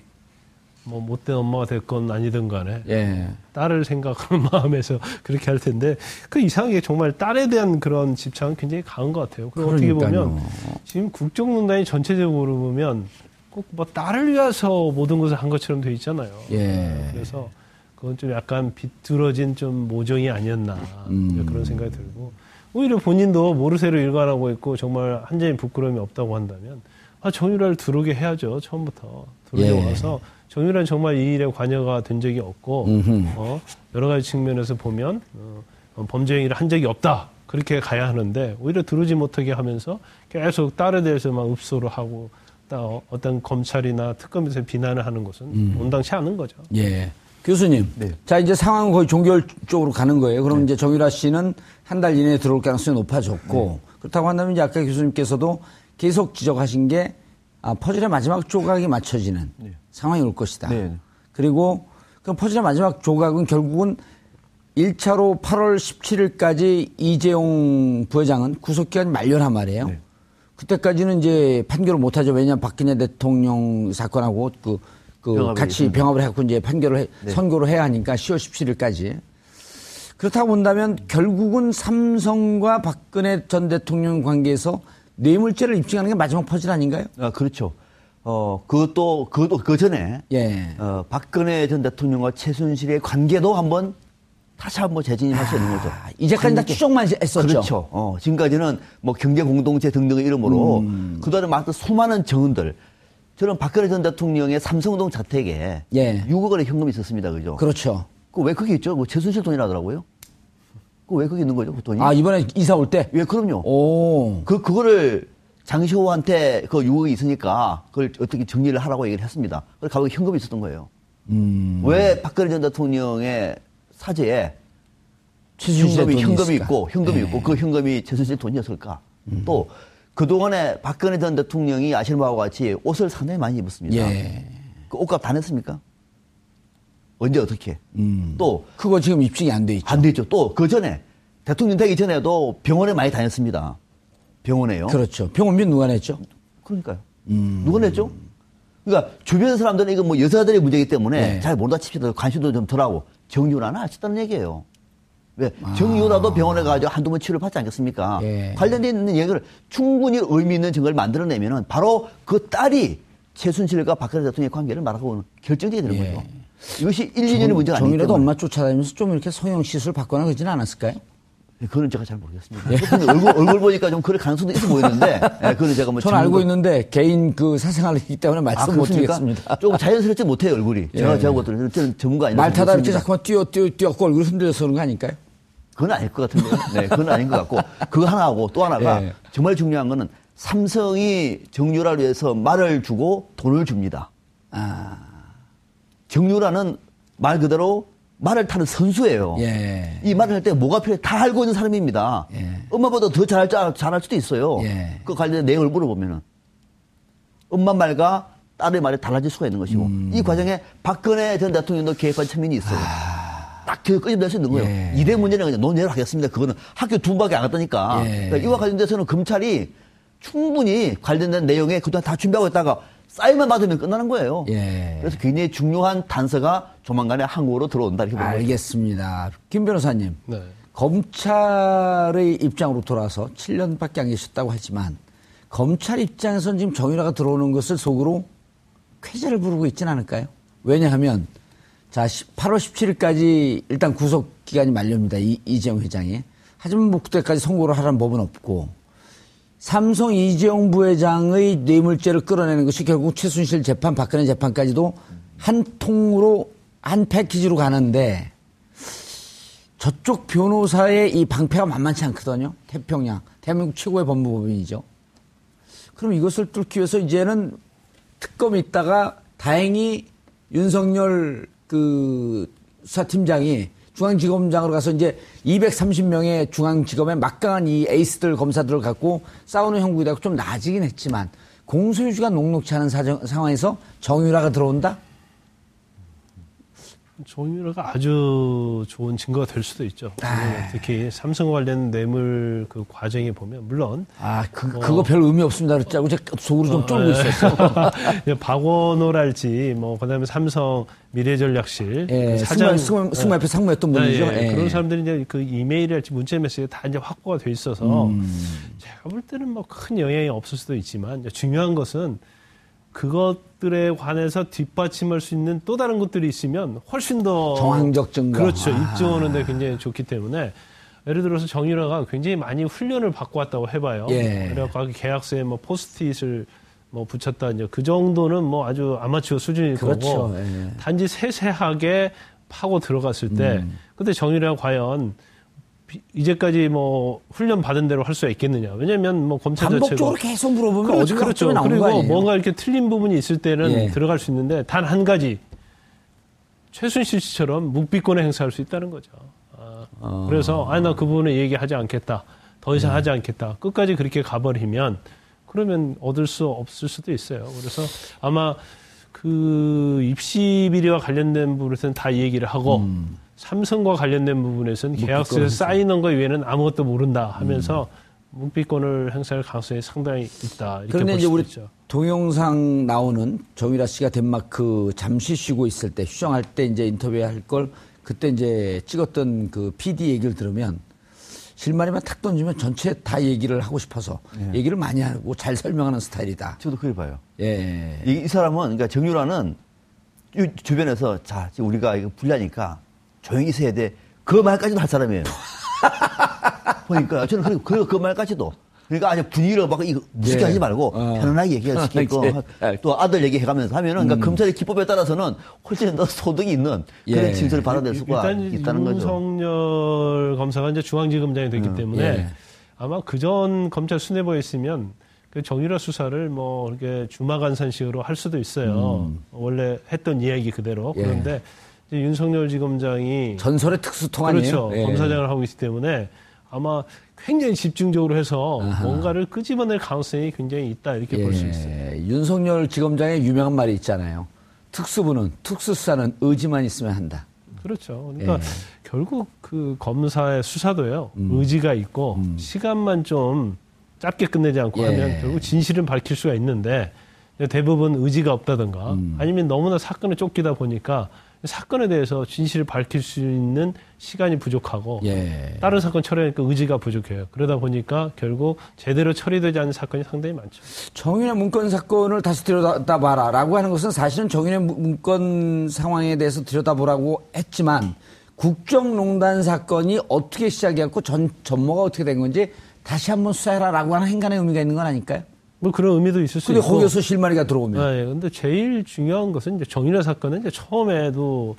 뭐 못된 엄마가 됐건 아니든 간에 예. 딸을 생각하는 마음에서 그렇게 할 텐데 그 이상하게 정말 딸에 대한 그런 집착은 굉장히 강한 것 같아요. 그리고 어떻게 그러니까요. 보면 지금 국정농단이 전체적으로 보면 꼭 뭐 딸을 위해서 모든 것을 한 것처럼 돼 있잖아요. 예. 그래서 그건 좀 약간 비뚤어진 좀 모정이 아니었나 음. 그런 생각이 들고 오히려 본인도 모르쇠로 일관하고 있고 정말 한 점의 부끄러움이 없다고 한다면 아 정유라를 들어오게 해야죠 처음부터 들어오게 예. 와서 정유라는 정말 이 일에 관여가 된 적이 없고 음흠. 어, 여러 가지 측면에서 보면 어, 어, 범죄 행위를 한 적이 없다 그렇게 가야 하는데 오히려 들어오지 못하게 하면서 계속 딸에 대해서만 읍소를 하고 또 어떤 검찰이나 특검에서 비난을 하는 것은 온당치 않은 거죠. 예. 교수님. 네. 자, 이제 상황은 거의 종결 쪽으로 가는 거예요. 그럼 이제 정유라 씨는 한 달 이내에 들어올 가능성이 높아졌고, 그렇다고 한다면 이제 아까 교수님께서도 계속 지적하신 게, 아, 퍼즐의 마지막 조각이 맞춰지는 상황이 올 것이다. 네. 그리고 그 퍼즐의 마지막 조각은 결국은 1차로 8월 17일까지 이재용 부회장은 구속기간이 만료란 말이에요. 네. 그때까지는 이제 판결을 못하죠. 왜냐하면 박근혜 대통령 사건하고 그, 그 병합이 같이 있습니다. 병합을 해갖고 이제 판결을 해- 네. 선고를 해야 하니까 10월 17일까지. 그렇다고 본다면 결국은 삼성과 박근혜 전 대통령 관계에서 뇌물죄를 입증하는 게 마지막 퍼즐 아닌가요? 아, 그렇죠. 어, 그것도, 그것도 그 전에, 예. 어, 박근혜 전 대통령과 최순실의 관계도 한번 다시 한번 재진입할 수 있는 거죠. 아, 이제까지 다. 추정만 했었죠. 그렇죠. 어, 지금까지는 뭐 경제 공동체 등등의 이름으로 음. 그동안에 많은 수많은 정은들. 저는 박근혜 전 대통령의 삼성동 자택에 예. 6억 원의 현금이 있었습니다. 그죠? 그렇죠. 그왜 거기 있죠? 뭐 최순실 돈이라더라고요. 그왜 거기 있는 거죠? 그 돈이? 아, 이번에 이사 올 때? 예, 그럼요. 오. 그, 그거를 장시호한테 그 6억이 있으니까 그걸 어떻게 정리를 하라고 얘기를 했습니다. 그래서 가보니 현금이 있었던 거예요. 음. 왜 박근혜 전 대통령의 사제에 현금이, 현금이? 있고 현금이 예. 있고 그 현금이 최순실 돈이었을까? 또 그동안에 박근혜 전 대통령이 아시는 바와 같이 옷을 상당히 많이 입었습니다. 예. 그 옷값 다 냈습니까? 언제 어떻게? 음. 또 그거 지금 입증이 안 돼 있죠. 안 되죠. 또 그 전에 대통령 되기 전에도 병원에 많이 다녔습니다. 병원에요. 그렇죠. 병원비 누가 냈죠? 그러니까요. 음. 누가 냈죠? 그러니까 주변 사람들은 이거 뭐 여자들의 문제이기 때문에 네. 잘 모른다 칩시다. 관심도 좀 덜하고 수 있다는 얘기예요. 왜 정유라도 병원에 가서 한두 번 치료를 받지 않겠습니까? 아. 예. 관련된 있는 얘기를 충분히 의미 있는 증거를 만들어내면은 바로 그 딸이 최순실과 박근혜 대통령의 관계를 말하고 결정되게 되는 예. 거죠. 이것이 1, 2년의 문제가 정이라도 때문에. 엄마 쫓아다니면서 좀 이렇게 성형 시술 받거나 그러지는 않았을까요? 예, 그거는 제가 잘 모르겠습니다. 근데 얼굴, 얼굴 보니까 좀 그럴 가능성도 있어 보이는데, 예, 그거는 제가 뭐. 저는 알고 증거- 있는데 개인 그 사생활을 있기 때문에 말씀 못 그렇습니까? 드리겠습니다. 조금 자연스럽지 못해요, 얼굴이. 제가, 예. 제가 저는 전문가 아니라서. 말 타다 이렇게. 자꾸만 뛰어, 뛰어, 뛰었고 얼굴 흔들려서 그런 거 아닐까요? 그건 아닐 것 같은데요. 네, 그건 아닌 것 같고. 그거 하나하고 또 하나가 예. 정말 중요한 거는 삼성이 정유라를 위해서 말을 주고 돈을 줍니다. 아, 정유라는 말 그대로 말을 타는 선수예요. 예. 이 말을 할 때 뭐가 필요해 다 알고 있는 사람입니다. 예. 엄마보다 더 잘할, 잘할 수도 있어요. 예. 그 관련된 내용을 물어보면은. 엄마 말과 딸의 말이 달라질 수가 있는 것이고 음. 이 과정에 박근혜 전 대통령도 개입한 측면이 있어요. 딱그 끄집낼 수 있는 거예요. 아. 예. 이대 문제는 그냥 논의를 하겠습니다. 그거는 학교 두 번밖에 안 갔다니까. 예. 그러니까 이와 관련돼서는 검찰이 충분히 관련된 내용에 그동안 다 준비하고 있다가 사인만 받으면 끝나는 거예요. 예. 그래서 굉장히 중요한 단서가 조만간에 한국으로 들어온다 이렇게 보는 거죠. 알겠습니다. 김 변호사님. 네. 검찰의 입장으로 돌아서 7년밖에 안 계셨다고 하지만 검찰 입장에서는 지금 정유라가 들어오는 것을 속으로 쾌재를 부르고 있지는 않을까요? 왜냐하면 자 8월 17일까지 일단 구속 기간이 만료입니다. 이, 이재용 회장이. 하지만 뭐 그때까지 선고를 하라는 법은 없고 삼성 이재용 부회장의 뇌물죄를 끌어내는 것이 결국 최순실 재판, 박근혜 재판까지도 한 통으로 한 패키지로 가는데 저쪽 변호사의 이 방패가 만만치 않거든요. 태평양. 대한민국 최고의 법무법인이죠. 그럼 이것을 뚫기 위해서 이제는 특검이 있다가 다행히 윤석열 그 수사팀장이 중앙지검장으로 가서 이제 230명의 중앙지검의 막강한 이 에이스들 검사들을 갖고 싸우는 형국이 되고 좀 나아지긴 했지만 공소유지가 녹록치 않은 사정, 상황에서 정유라가 들어온다? 정유라가 아주 좋은 증거가 될 수도 있죠. 아. 특히 삼성 관련 뇌물 그 과정에 보면 물론 아, 그, 그거 별 의미 없습니다. 그랬자고 제가 속으로 좀 쫄고 있었어. 박원호랄지 뭐 그다음에 삼성 미래전략실 예, 그 사장 승마, 승마 옆에 상무였던 분이죠. 예, 예. 예. 그런 사람들이 이제 그 이메일이랄지 문자 메시지 다 이제 확보가 돼 있어서 음. 제가 볼 때는 뭐 큰 영향이 없을 수도 있지만 중요한 것은 그것들에 관해서 뒷받침할 수 있는 또 다른 것들이 있으면 훨씬 더 정황적 증거. 그렇죠 아. 입증하는데 굉장히 좋기 때문에 예를 들어서 정유라가 굉장히 많이 훈련을 받고 왔다고 해봐요. 예. 그래서 포스트잇에 뭐 포스트잇을 뭐 붙였다 이제 그 정도는 뭐 아주 아마추어 수준일 그렇죠. 거고 예. 단지 세세하게 파고 들어갔을 때 음. 근데 정유라가 과연 비- 이제까지 뭐 훈련 받은 대로 할 수가 있겠느냐 왜냐하면 뭐 검찰 반복적으로 자체가 계속 물어보면 그렇죠, 그렇죠. 그리고 아니에요? 뭔가 이렇게 틀린 부분이 있을 때는 예. 들어갈 수 있는데 단 한 가지 최순실 씨처럼 묵비권을 행사할 수 있다는 거죠. 아, 어. 그래서 아니 나그 부분을 얘기하지 않겠다. 더 네. 이상 하지 않겠다. 끝까지 그렇게 가버리면 그러면 얻을 수 없을 수도 있어요. 그래서 아마 그 입시 비리와 관련된 부분에서는 다 얘기를 하고 음. 삼성과 관련된 부분에서는 계약서에. 사인한 거 외에는 아무것도 모른다 하면서 음. 묵비권을 행사할 가능성이 상당히 있다. 이렇게 그런데 볼 이제 우리 있죠. 동영상 나오는 정유라 씨가 덴마크 잠시 쉬고 있을 때 휴정할 때 이제 인터뷰할 걸 그때 이제 찍었던 그 PD 얘기를 들으면 실말이만 탁 던지면 전체 다 얘기를 하고 싶어서 얘기를 많이 하고 잘 설명하는 스타일이다. 저도 그걸 봐요. 예. 이, 이 사람은 그러니까 정유라는 이 주변에서 자 지금 우리가 이거 불리하니까 조용히 있어야 돼. 그 말까지도 할 사람이에요. 보니까 저는 그, 그, 그 말까지도. 그러니까 아주 분위기를 막 이거 무섭게 네. 하지 말고 어. 편안하게 얘기할 수 있게끔 이렇게. 또 아들 얘기해가면서 하면은 음. 그러니까 검찰의 기법에 따라서는 훨씬 더 소득이 있는 그런 예. 진술을 받아낼 수가 일단 있다는 거죠. 윤석열 검사가 이제 중앙지검장이 됐기 때문에 예. 아마 그 전 검찰 수뇌부에 있으면 그 정유라 수사를 뭐 이렇게 주마간산식으로 할 수도 있어요. 원래 했던 이야기 그대로 음. 예. 그런데 이제 윤석열 지검장이 전설의 특수통 아니에요? 그렇죠. 예. 검사장을 하고 있기 때문에 아마 굉장히 집중적으로 해서 아하. 뭔가를 끄집어낼 가능성이 굉장히 있다 이렇게 볼수 예. 있어요. 윤석열 지검장의 유명한 말이 있잖아요. 특수부는 특수수사는 의지만 있으면 한다. 그렇죠. 그러니까 예. 결국 그 검사의 수사도요 음. 의지가 있고 시간만 좀 짧게 끝내지 않고 예. 하면 결국 진실은 밝힐 수가 있는데 대부분 의지가 없다든가 음. 아니면 너무나 사건에 쫓기다 보니까 사건에 대해서 진실을 밝힐 수 있는 시간이 부족하고 예. 다른 사건 처리하니까 의지가 부족해요. 그러다 보니까 결국 제대로 처리되지 않는 사건이 상당히 많죠. 정윤의 문건 사건을 다시 들여다봐라 라고 하는 것은 사실은 정윤의 문- 문건 상황에 대해서 들여다보라고 했지만 국정농단 사건이 어떻게 시작이었고 전, 전모가 어떻게 된 건지 다시 한번 수사해라 라고 하는 행간의 의미가 있는 건 아닐까요? 뭐 그런 의미도 있을 수 근데 있고. 거기서 실마리가 들어오면. 네, 근데 제일 중요한 것은 이제 정윤회 사건은 이제 처음에도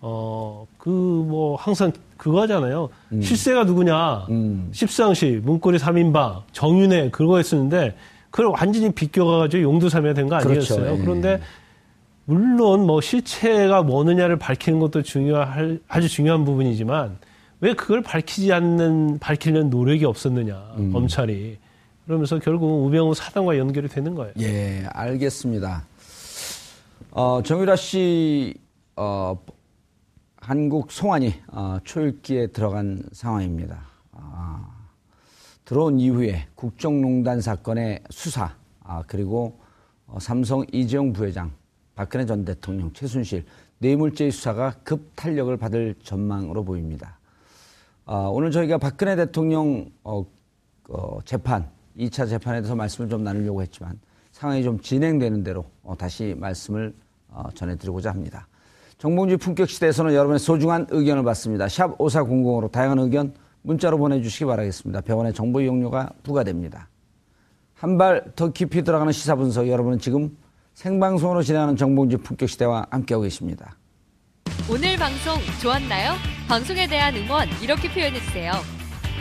어 그 뭐 항상 그거잖아요. 실세가 누구냐? 음. 십상시 문고리 3인방 정윤회 그거 했었는데 그걸 완전히 비껴가지고 용두삼이가 된거 그렇죠, 아니었어요. 예. 그런데 물론 뭐 실체가 뭐느냐를 밝히는 것도 중요할 아주 중요한 부분이지만 왜 그걸 밝히지 않는 밝히려는 노력이 없었느냐 음. 검찰이 그러면서 결국 우병우 사단과 연결이 되는 거예요. 예, 알겠습니다. 어, 정유라 씨, 어, 한국 송환이 어, 초읽기에 들어간 상황입니다. 아, 들어온 이후에 국정농단 사건의 수사, 아, 그리고 어, 삼성 이재용 부회장, 박근혜 전 대통령, 최순실 뇌물죄 수사가 급 탄력을 받을 전망으로 보입니다. 어, 오늘 저희가 박근혜 대통령 어, 어, 재판, 2차 재판에 대해서 말씀을 좀 나누려고 했지만 상황이 좀 진행되는 대로 어, 다시 말씀을 어, 전해드리고자 합니다. 정봉주 품격 시대에서는 여러분의 소중한 의견을 받습니다. 샵 5400으로 다양한 의견 문자로 보내주시기 바라겠습니다. 병원의 정보 이용료가 부과됩니다. 한 발 더 깊이 들어가는 시사 분석 여러분은 지금 생방송으로 진행하는 정봉주 품격 시대와 함께하고 계십니다. 오늘 방송 좋았나요? 방송에 대한 응원 이렇게 표현해주세요.